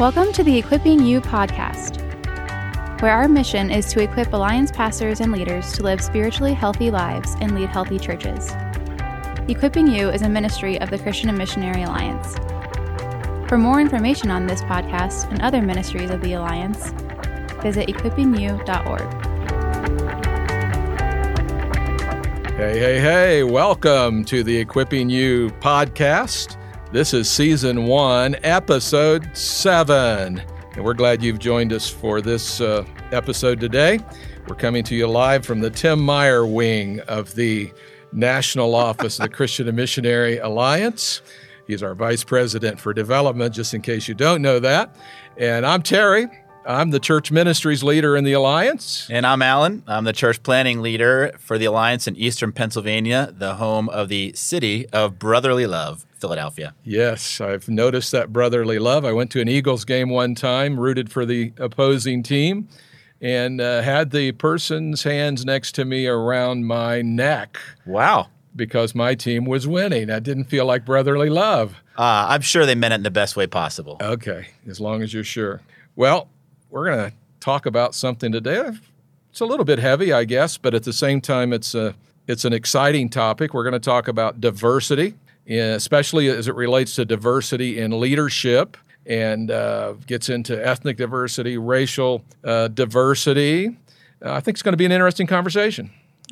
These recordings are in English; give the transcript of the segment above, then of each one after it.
Welcome to the Equipping You podcast, where our mission is to equip Alliance pastors and leaders to live spiritually healthy lives and lead healthy churches. Equipping You is a ministry of the Christian and Missionary Alliance. For more information on this podcast and other ministries of the Alliance, visit equippingyou.org. Hey, hey, hey, welcome to the Equipping You podcast. This is season one, episode seven. And we're glad you've joined us for this uh, episode today. We're coming to you live from the Tim Meyer wing of the National Office of the Christian and Missionary Alliance. He's our Vice President for Development, just in case you don't know that. And I'm Terry. I'm the church ministries leader in the Alliance. And I'm Alan. I'm the church planting leader for the Alliance in Eastern Pennsylvania, the home of the city of brotherly love. Philadelphia. Yes, I've noticed that brotherly love. I went to an Eagles game one time, rooted for the opposing team, and uh, had the person's hands next to me around my neck. Wow. Because my team was winning. I didn't feel like brotherly love. Uh, I'm sure they meant it in the best way possible. Okay, as long as you're sure. Well, we're going to talk about something today. It's a little bit heavy, I guess, but at the same time, it's a it's an exciting topic. We're going to talk about diversity especially as it relates to diversity in leadership and uh, gets into ethnic diversity, racial uh, diversity. Uh, I think it's going to be an interesting conversation.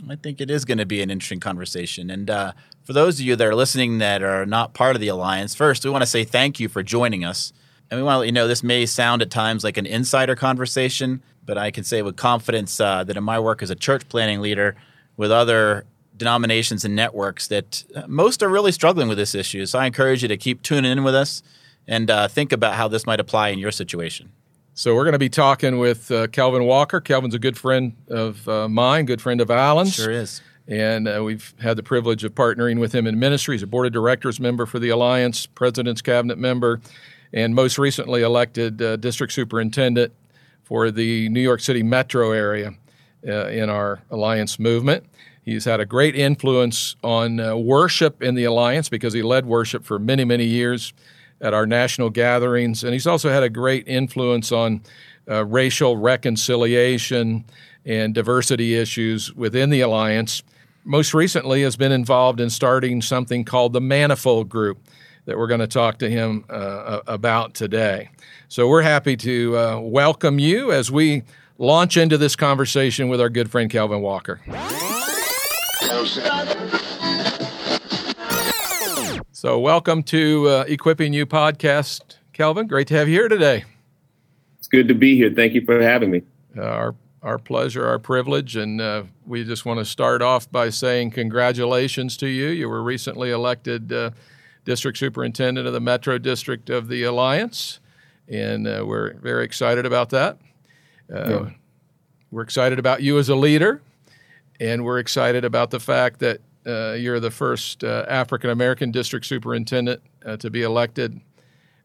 I think it is going to be an interesting conversation. And uh, for those of you that are listening that are not part of the Alliance, first, we want to say thank you for joining us. And we want to let you know this may sound at times like an insider conversation, but I can say with confidence uh, that in my work as a church planting leader with other denominations and networks that uh, most are really struggling with this issue. So I encourage you to keep tuning in with us and uh, think about how this might apply in your situation. So we're going to be talking with uh, Kelvin Walker. Kelvin's a good friend of uh, mine, good friend of Alan's. Sure is. And uh, we've had the privilege of partnering with him in ministry. He's a board of directors member for the Alliance, president's cabinet member, and most recently elected uh, district superintendent for the New York City metro area in our Alliance movement. He's had a great influence on uh, worship in the Alliance because he led worship for many, many years at our national gatherings. And he's also had a great influence on uh, racial reconciliation and diversity issues within the Alliance. Most recently, has been involved in starting something called the Manifold Group that we're going to talk to him uh, about today. So we're happy to uh, welcome you as we launch into this conversation with our good friend Kelvin Walker. So, welcome to uh, Equipping You podcast, Kelvin. Great to have you here today. It's good to be here. Thank you for having me. Uh, our our pleasure, our privilege, and uh, we just want to start off by saying congratulations to you. You were recently elected uh, district superintendent of the Metro District of the Alliance, and uh, we're very excited about that. Uh, yeah. We're excited about you as a leader and we're excited about the fact that uh, you're the first uh, African American district superintendent uh, to be elected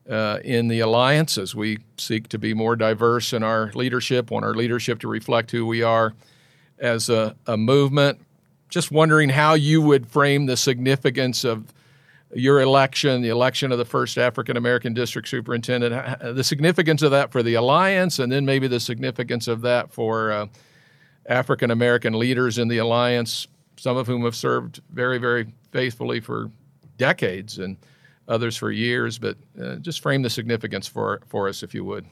uh, in the alliance as we seek to be more diverse in our leadership, want our leadership to reflect who we are as a, a movement. Just wondering how you would frame the significance of your election, the election of the first African American district superintendent, the significance of that for the alliance, and then maybe the significance of that for uh, African American leaders in the alliance, some of whom have served very, very faithfully for decades and others for years. But uh, just frame the significance for, for us, if you would.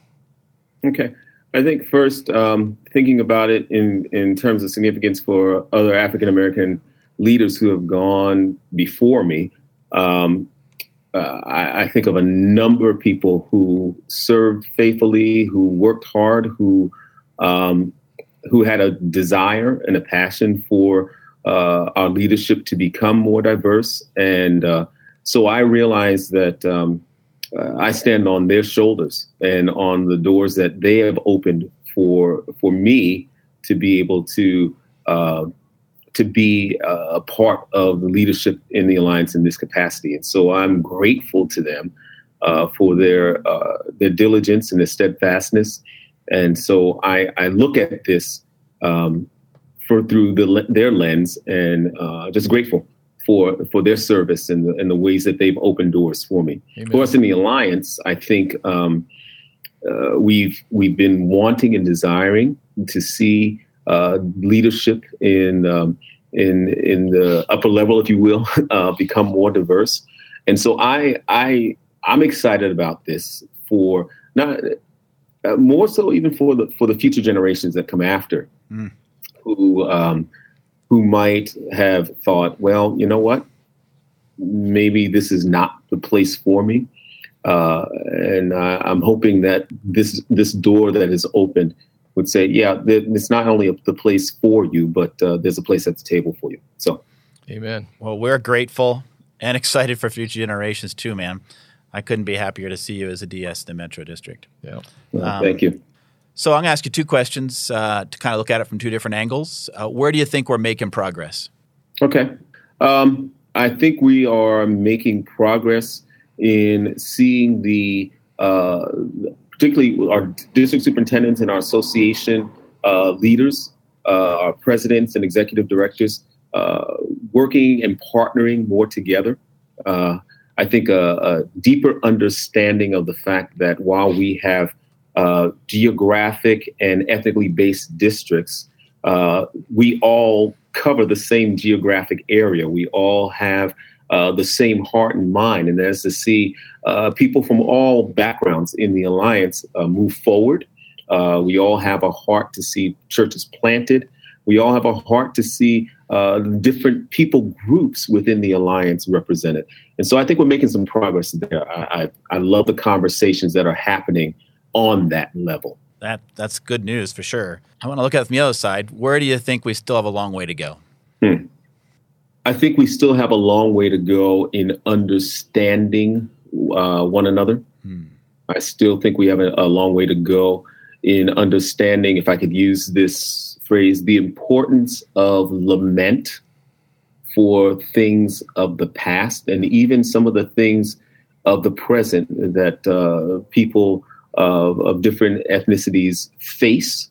Okay. I think first, um, thinking about it in, in terms of significance for other African American leaders who have gone before me, um, uh, I, I, think of a number of people who served faithfully, who worked hard, who um, who had a desire and a passion for uh, our leadership to become more diverse. And uh, so I realized that um, uh, I stand on their shoulders and on the doors that they have opened for for me to be able to uh, to be a part of the leadership in the alliance in this capacity. And so I'm grateful to them uh, for their uh, their diligence and their steadfastness and so I, I look at this um, for through the, their lens and uh, just grateful for for their service and the, and the ways that they've opened doors for me. Amen. For us in the alliance, I think um, uh, we've we've been wanting and desiring to see uh, leadership in um, in in the upper level, if you will, uh, become more diverse. And so I I I'm excited about this for not more so even for the for the future generations that come after, mm. who um, who might have thought, well, you know what, maybe this is not the place for me. Uh, and I'm hoping that this this door that is opened would say, yeah, it's not only the place for you, but uh, there's a place at the table for you. So, amen. Well, we're grateful and excited for future generations too, man. I couldn't be happier to see you as a DS in the Metro District. Yeah. Well, um, thank you. So I'm going to ask you two questions uh, to kind of look at it from two different angles. Uh, where do you think we're making progress? Okay. Um, I think we are making progress in seeing the uh, particularly our district superintendents and our association uh, leaders, uh, our presidents and executive directors, uh, working and partnering more together. I think a, a, deeper understanding of the fact that while we have uh, geographic and ethnically based districts, uh, we all cover the same geographic area. We all have uh, the same heart and mind, and as to see uh, people from all backgrounds in the alliance uh, move forward. Uh, we all have a heart to see churches planted. We all have a heart to see uh, different people groups within the alliance represented. And so I think we're making some progress there. I, I, I love the conversations that are happening on that level. That that's good news for sure. I want to look at from the other side. Where do you think we still have a long way to go? Hmm. I think we still have a long way to go in understanding uh, one another. Hmm. I still think we have a, a, long way to go in understanding, if I could use this phrase, the importance of lament for things of the past and even some of the things of the present that uh, people uh, of different ethnicities face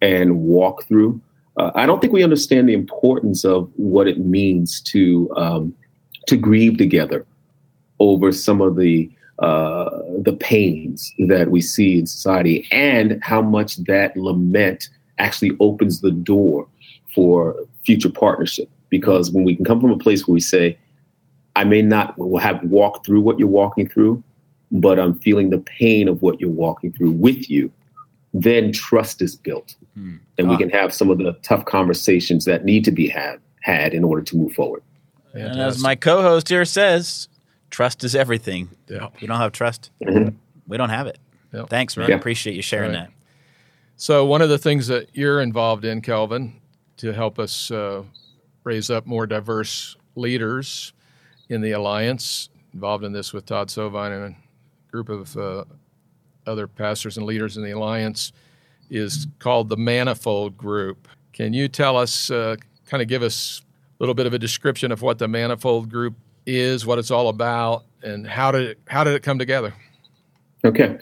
and walk through. Uh, I don't think we understand the importance of what it means to um, to grieve together over some of the uh, the pains that we see in society, and how much that lament actually opens the door for future partnership. Because when we can come from a place where we say, "I may not have walked through what you're walking through, but I'm feeling the pain of what you're walking through with you," then trust is built. Hmm. And ah. we can have some of the tough conversations that need to be had had in order to move forward. And as my co-host here says, trust is everything. Yeah. You don't have trust, mm-hmm. we don't have it. Yep. Thanks, man. Yeah. Appreciate you sharing right. that. So one of the things that you're involved in, Kelvin, to help us uh, raise up more diverse leaders in the alliance, involved in this with Todd Sovine and a group of uh, other pastors and leaders in the alliance is called the Manifold Group. Can you tell us, uh, kind of give us a little bit of a description of what the Manifold Group is, what it's all about, and how did it, how did it come together? Okay.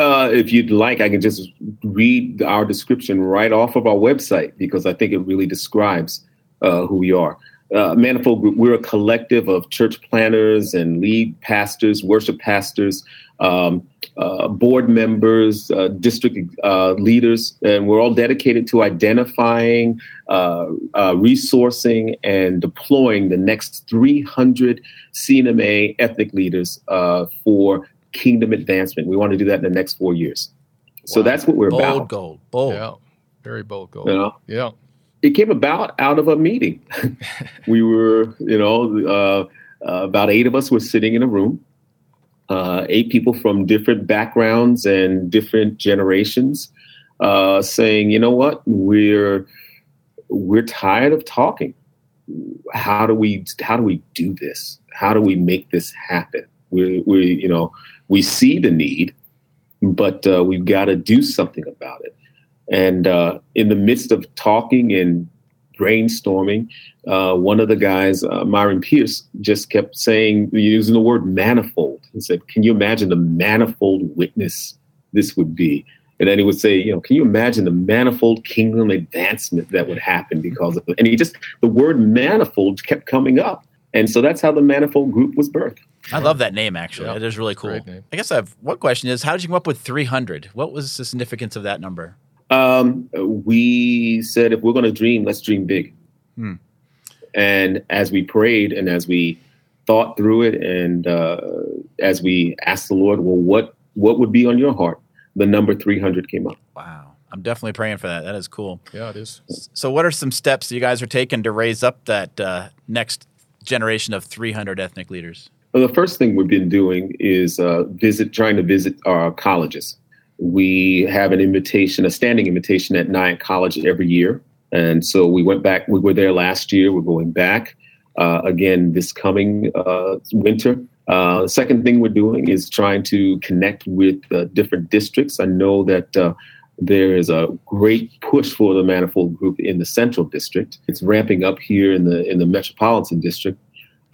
Uh, if you'd like, I can just read our description right off of our website because I think it really describes uh, who we are. Uh, Manifold Group, we're a collective of church planters and lead pastors, worship pastors, um, uh, board members, uh, district uh, leaders, and we're all dedicated to identifying, resourcing, and deploying the next 300 C&MA ethnic leaders for kingdom advancement. We want to do that in the next four years. Wow. So that's what we're bold about. Bold goal. Bold. Yeah. Very bold goal. You know? Yeah. It came about out of a meeting. we were, you know, about eight of us were sitting in a room uh, eight people from different backgrounds and different generations, uh, saying, "You know what? We're we're tired of talking. How do we how do we do this? How do we make this happen? We we you know we see the need, but uh, we've got to do something about it." And uh, in the midst of talking and brainstorming, uh, one of the guys, uh, Myron Pierce, just kept saying, using the word manifold. He said, Can you imagine the manifold witness this would be? And then he would say, You know, can you imagine the manifold kingdom advancement that would happen because of it? And he just, the word manifold kept coming up. And so that's how the Manifold Group was birthed. I love that name, actually. Yeah. It is really cool. I guess I have one question is how did you come up with 300? What was the significance of that number? Um, we said if we're going to dream, let's dream big. Hmm. And as we prayed and as we thought through it, and uh, as we asked the Lord, well, what what would be on your heart? The number three hundred came up. Wow. I'm definitely praying for that. That is cool. Yeah, it is. So, what are some steps you guys are taking to raise up that uh, next generation of 300 ethnic leaders? Well, the first thing we've been doing is uh, visit, trying to visit our colleges. We have an invitation, a standing invitation at Nyack College every year, and so we went back. We were there last year. We're going back uh, again this coming uh, winter. Uh, the second thing we're doing is trying to connect with uh, different districts. I know that uh, there is a great push for the Manifold Group in the Central District. It's ramping up here in the in the Metropolitan District,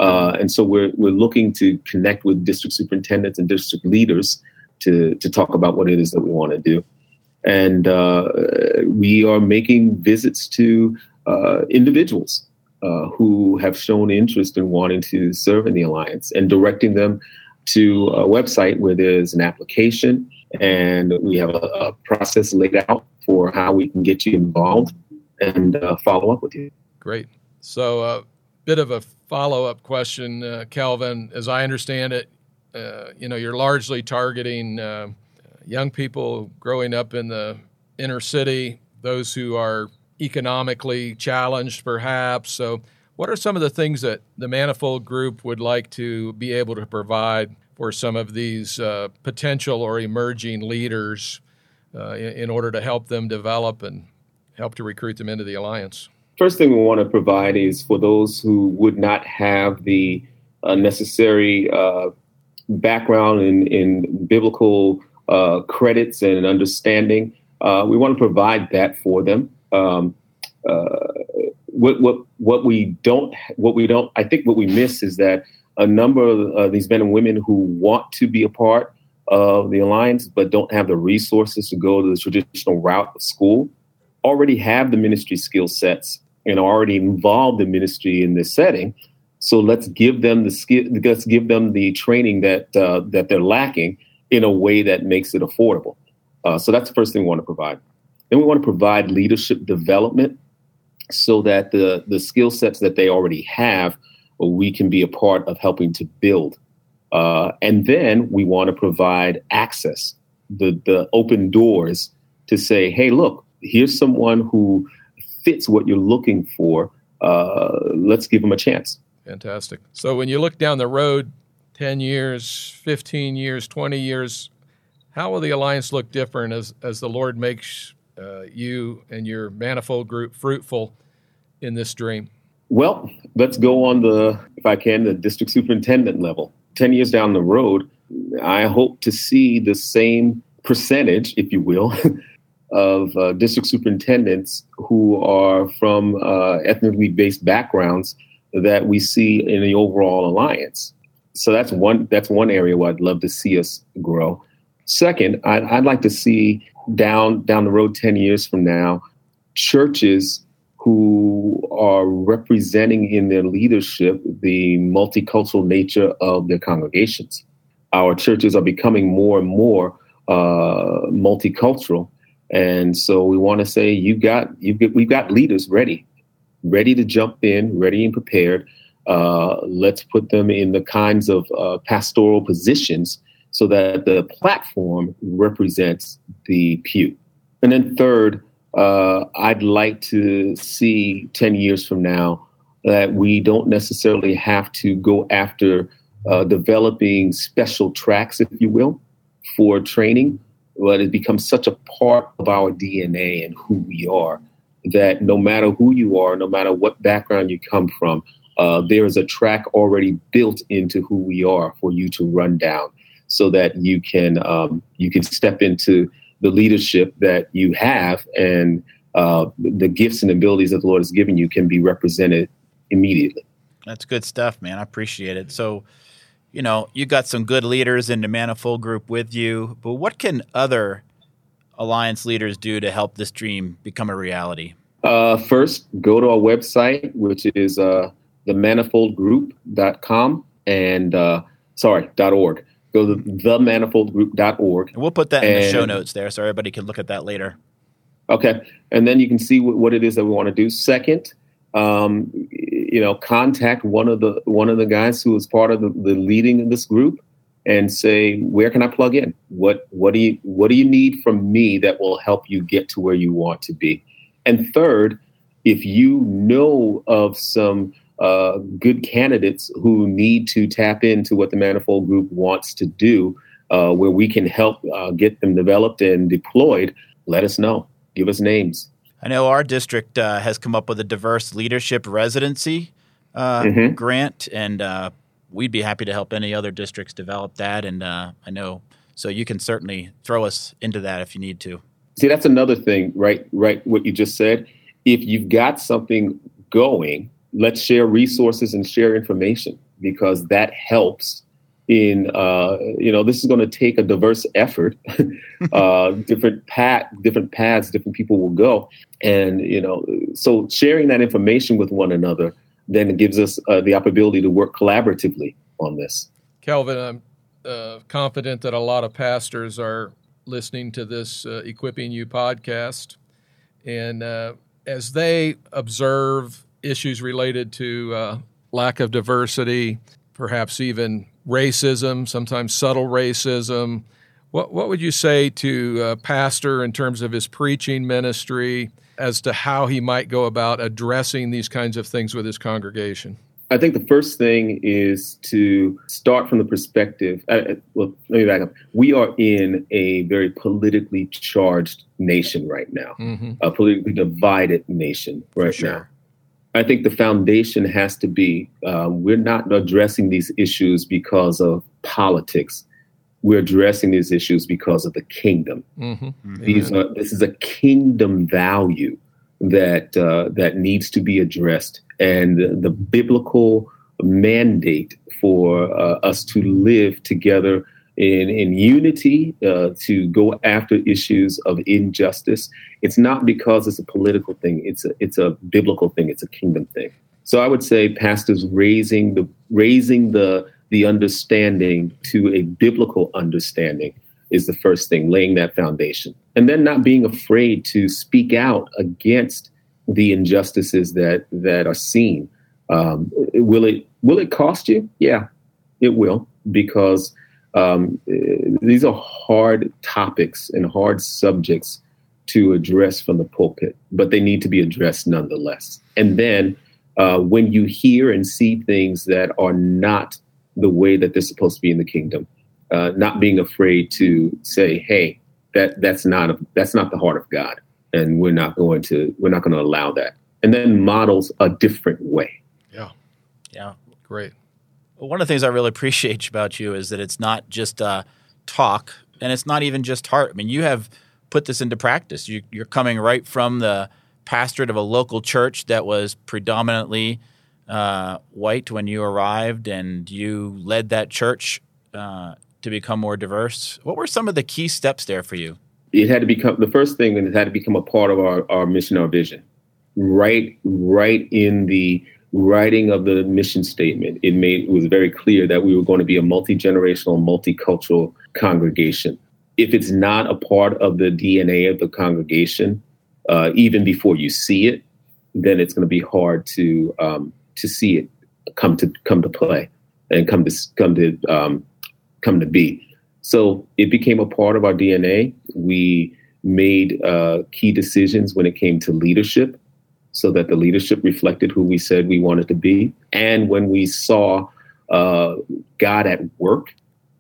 uh, and so we're we're looking to connect with district superintendents and district leaders to to talk about what it is that we want to do, and uh, we are making visits to uh, individuals uh, who have shown interest in wanting to serve in the alliance and directing them to a website where there's an application and we have a, a process laid out for how we can get you involved and uh, follow up with you. Great. So, a uh, bit of a follow up question, uh, Kelvin. As I understand it, uh, you know, you're largely targeting uh, young people growing up in the inner city, those who are economically challenged, perhaps. So, what are some of the things that the Manifold Group would like to be able to provide for some of these uh, potential or emerging leaders uh, in, in, order to help them develop and help to recruit them into the alliance? First thing we want to provide is for those who would not have the uh, necessary uh, background in, in biblical uh, credits and understanding. Uh, we want to provide that for them. Um, what, what what we don't what we don't I think what we miss is that a number of uh, these men and women who want to be a part of the alliance but don't have the resources to go to the traditional route of school already have the ministry skill sets and are already involved in ministry in this setting. So let's give them the skill let's give them the training that uh, that they're lacking in a way that makes it affordable. Uh, so that's the first thing we want to provide. Then we want to provide leadership development so that the the skill sets that they already have we can be a part of helping to build. Uh, and then we want to provide access, the, the open doors to say, hey, look, here's someone who fits what you're looking for. Uh, let's give them a chance. Fantastic. So when you look down the road 10 years, 15 years, 20 years, how will the alliance look different as, as the Lord makes uh, you and your manifold group fruitful in this dream? Well, let's go on the, if I can, the district superintendent level. 10 years down the road, I hope to see the same percentage, if you will, of uh, district superintendents who are from uh, ethnically based backgrounds that we see in the overall alliance. So that's one that's one area where I'd love to see us grow. Second, I'd, I'd like to see down down the road 10 years from now, churches who are representing in their leadership the multicultural nature of their congregations. Our churches are becoming more and more uh, multicultural, and so we want to say you got you got, we've got leaders ready, ready to jump in, ready and prepared. Uh, let's put them in the kinds of uh, pastoral positions so that the platform represents the pew. And then third, uh, I'd like to see 10 years from now that we don't necessarily have to go after uh, developing special tracks, if you will, for training, but it becomes such a part of our DNA and who we are that no matter who you are, no matter what background you come from, uh, there is a track already built into who we are for you to run down, so that you can um, you can step into the leadership that you have and uh, the gifts and abilities that the Lord has given you can be represented immediately. That's good stuff, man. I appreciate it. So, you know, you got some good leaders in the Manifold Group with you, but what can other alliance leaders do to help this dream become a reality? Uh, first, go to our website, which is uh, themanifoldgroup.com and uh, sorry, .org. Go to themanifoldgroup.org. And we'll put that in the show notes there so everybody can look at that later. Okay. And then you can see what, what it is that we want to do. Second, um, you know, contact one of the one of the guys who is part of the, the leading in this group and say, where can I plug in? What what do you what do you need from me that will help you get to where you want to be? And third, if you know of some uh, good candidates who need to tap into what the Manifold Group wants to do, uh, where we can help uh, get them developed and deployed, let us know. Give us names. I know our district uh, has come up with a diverse leadership residency uh, mm-hmm. grant, and uh, we'd be happy to help any other districts develop that. And I know, so you can certainly throw us into that if you need to. See, that's another thing, right? Right, what you just said. If you've got something going, let's share resources and share information because that helps in uh, you know this is going to take a diverse effort. Uh, different path different paths different people will go. And you know so sharing that information with one another then gives us uh, the opportunity to work collaboratively on this. Kelvin i'm uh, confident that a lot of pastors are listening to this uh, equipping you podcast. And uh, as they observe issues related to uh, lack of diversity, perhaps even racism, sometimes subtle racism. What, what would you say to a pastor in terms of his preaching ministry as to how he might go about addressing these kinds of things with his congregation? I think the first thing is to start from the perspective. Uh, uh, well, let me back up. We are in a very politically charged nation right now, mm-hmm. a politically divided nation right sure. now. I think the foundation has to be um, we're not addressing these issues because of politics. We're addressing these issues because of the kingdom. Mm-hmm. Mm-hmm. These are, this is a kingdom value that uh, that needs to be addressed, and the biblical mandate for uh, us to live together in, in unity uh, to go after issues of injustice. It's not because it's a political thing. It's a, it's a biblical thing. It's a kingdom thing. So I would say pastors raising the raising the the understanding to a biblical understanding is the first thing, laying that foundation, and then not being afraid to speak out against the injustices that that are seen. Um, will it will it cost you? Yeah, it will because um, these are hard topics and hard subjects to address from the pulpit, but they need to be addressed nonetheless. And then uh, when you hear and see things that are not the way that they're supposed to be in the kingdom, uh, not being afraid to say, "Hey, that that's not a, that's not the heart of God," and we're not going to we're not going to allow that. And then models a different way. Yeah, yeah, great one of the things I really appreciate about you is that it's not just uh, talk and it's not even just heart. I mean, you have put this into practice. You, are coming right from the pastorate of a local church that was predominantly uh, white when you arrived, and you led that church uh, to become more diverse. What were some of the key steps there for you? It had to become the first thing, and it had to become a part of our, our mission, our vision. Right, right in the writing of the mission statement, it made it was very clear that we were going to be a multi-generational, multicultural congregation. If it's not a part of the DNA of the congregation, uh, even before you see it, then it's going to be hard to um, to see it come to come to play and come to come to um, come to be. So it became a part of our DNA. We made uh, key decisions when it came to leadership so that the leadership reflected who we said we wanted to be. And when we saw uh, God at work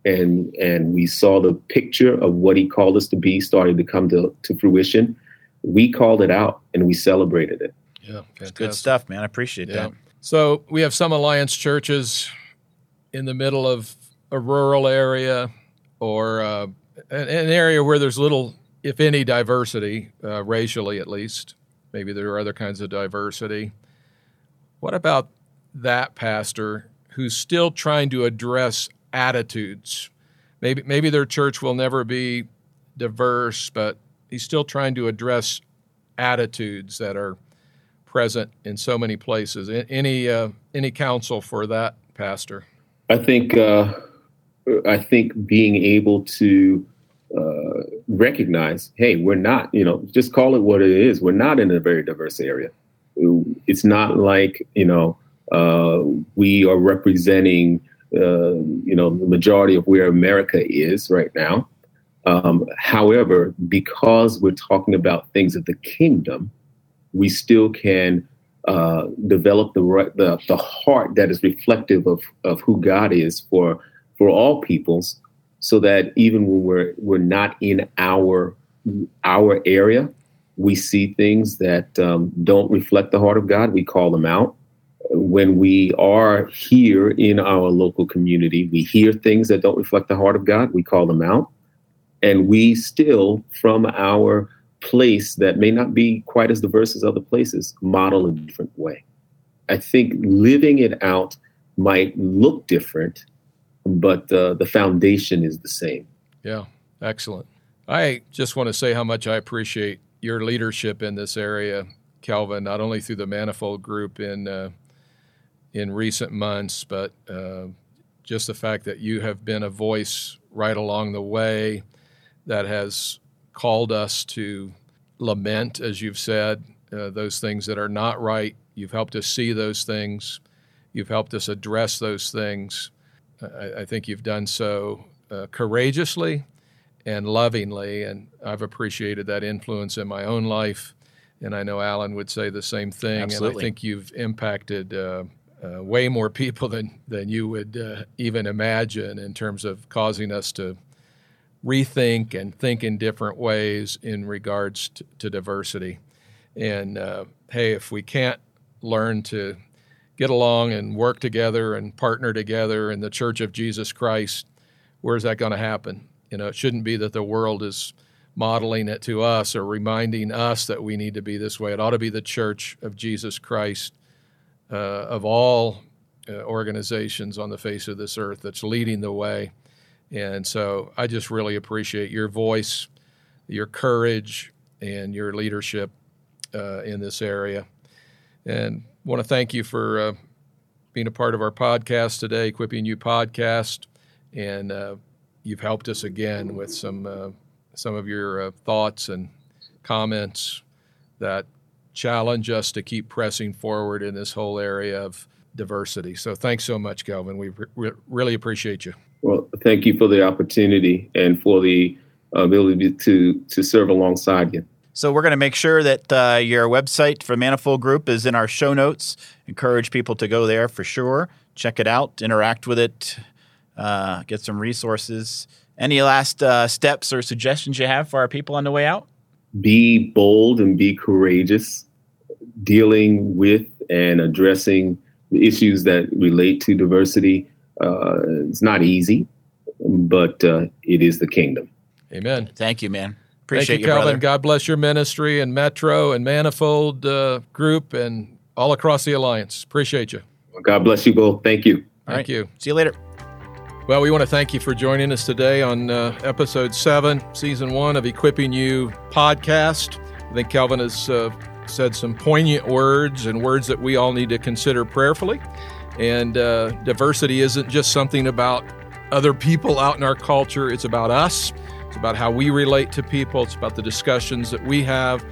and and we saw the picture of what he called us to be starting to come to, to fruition, we called it out and we celebrated it. Yeah, fantastic. good stuff, man. I appreciate yeah. that. So we have some alliance churches in the middle of a rural area or uh, an, an, area where there's little, if any, diversity, uh, racially at least. Maybe there are other kinds of diversity. What about that pastor who's still trying to address attitudes? Maybe maybe their church will never be diverse, but he's still trying to address attitudes that are present in so many places. Any uh, any counsel for that, Pastor? I think uh, I think being able to uh, recognize, hey, we're not, you know, just call it what it is. We're not in a very diverse area. It's not like you know uh, we are representing, uh, you know, the majority of where America is right now. Um, however, because we're talking about things of the kingdom, we still can uh, develop the, the the heart that is reflective of of who God is for for all peoples, so that even when we're we're not in our our area, we see things that um, don't reflect the heart of God. We call them out. When we are here in our local community, we hear things that don't reflect the heart of God. We call them out, and we still, from our place that may not be quite as diverse as other places model a different way. I think living it out might look different, but uh, the foundation is the same. Yeah, excellent. I just want to say how much I appreciate your leadership in this area, Kelvin, not only through the Manifold Group in uh, in recent months, but uh, just the fact that you have been a voice right along the way that has called us to lament, as you've said, uh, those things that are not right. You've helped us see those things. You've helped us address those things. I, I think you've done so uh, courageously and lovingly, and I've appreciated that influence in my own life. And I know Alan would say the same thing. Absolutely. And I think you've impacted uh, uh, way more people than than you would uh, even imagine in terms of causing us to rethink and think in different ways in regards to, to diversity. And uh, hey, if we can't learn to get along and work together and partner together in the Church of Jesus Christ, where's that going to happen? You know, it shouldn't be that the world is modeling it to us or reminding us that we need to be this way. It ought to be the Church of Jesus Christ uh, of all uh, organizations on the face of this earth that's leading the way and so I just really appreciate your voice, your courage, and your leadership uh, in this area. And want to thank you for uh, being a part of our podcast today, Equipping You podcast. And uh, you've helped us again with some uh, some of your uh, thoughts and comments that challenge us to keep pressing forward in this whole area of diversity. So thanks so much, Kelvin. We re- really appreciate you. Well, thank you for the opportunity and for the ability to to serve alongside you. So we're going to make sure that uh, your website for Manifold Group is in our show notes. Encourage people to go there for sure. Check it out, interact with it, uh, get some resources. Any last uh, steps or suggestions you have for our people on the way out? Be bold and be courageous, dealing with and addressing the issues that relate to diversity uh, it's not easy, but uh, it is the kingdom. Amen. Thank you, man. Appreciate Thank you, Kelvin. Brother. God bless your ministry and Metro and Manifold uh, Group and all across the Alliance. Appreciate you. God bless you both. Thank you. Thank right. you. See you later. Well, we want to thank you for joining us today on uh, episode seven, season one of Equipping You podcast. I think Kelvin has uh, said some poignant words and words that we all need to consider prayerfully. And uh, diversity isn't just something about other people out in our culture, it's about us. It's about how we relate to people, it's about the discussions that we have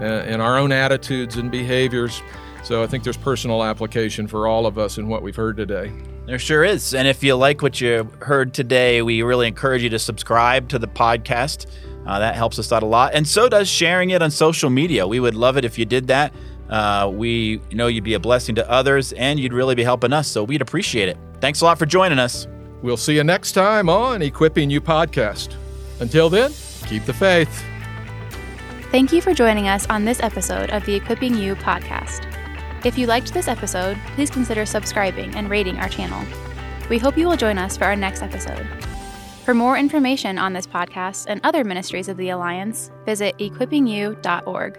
uh, and our own attitudes and behaviors. So I think there's personal application for all of us in what we've heard today. There sure is. And if you like what you heard today, we really encourage you to subscribe to the podcast. Uh, that helps us out a lot. And so does sharing it on social media. We would love it if you did that. Uh, we know you'd be a blessing to others and you'd really be helping us, so we'd appreciate it. Thanks a lot for joining us. We'll see you next time on Equipping You Podcast. Until then, keep the faith. Thank you for joining us on this episode of the Equipping You Podcast. If you liked this episode, please consider subscribing and rating our channel. We hope you will join us for our next episode. For more information on this podcast and other ministries of the Alliance, visit equippingyou.org.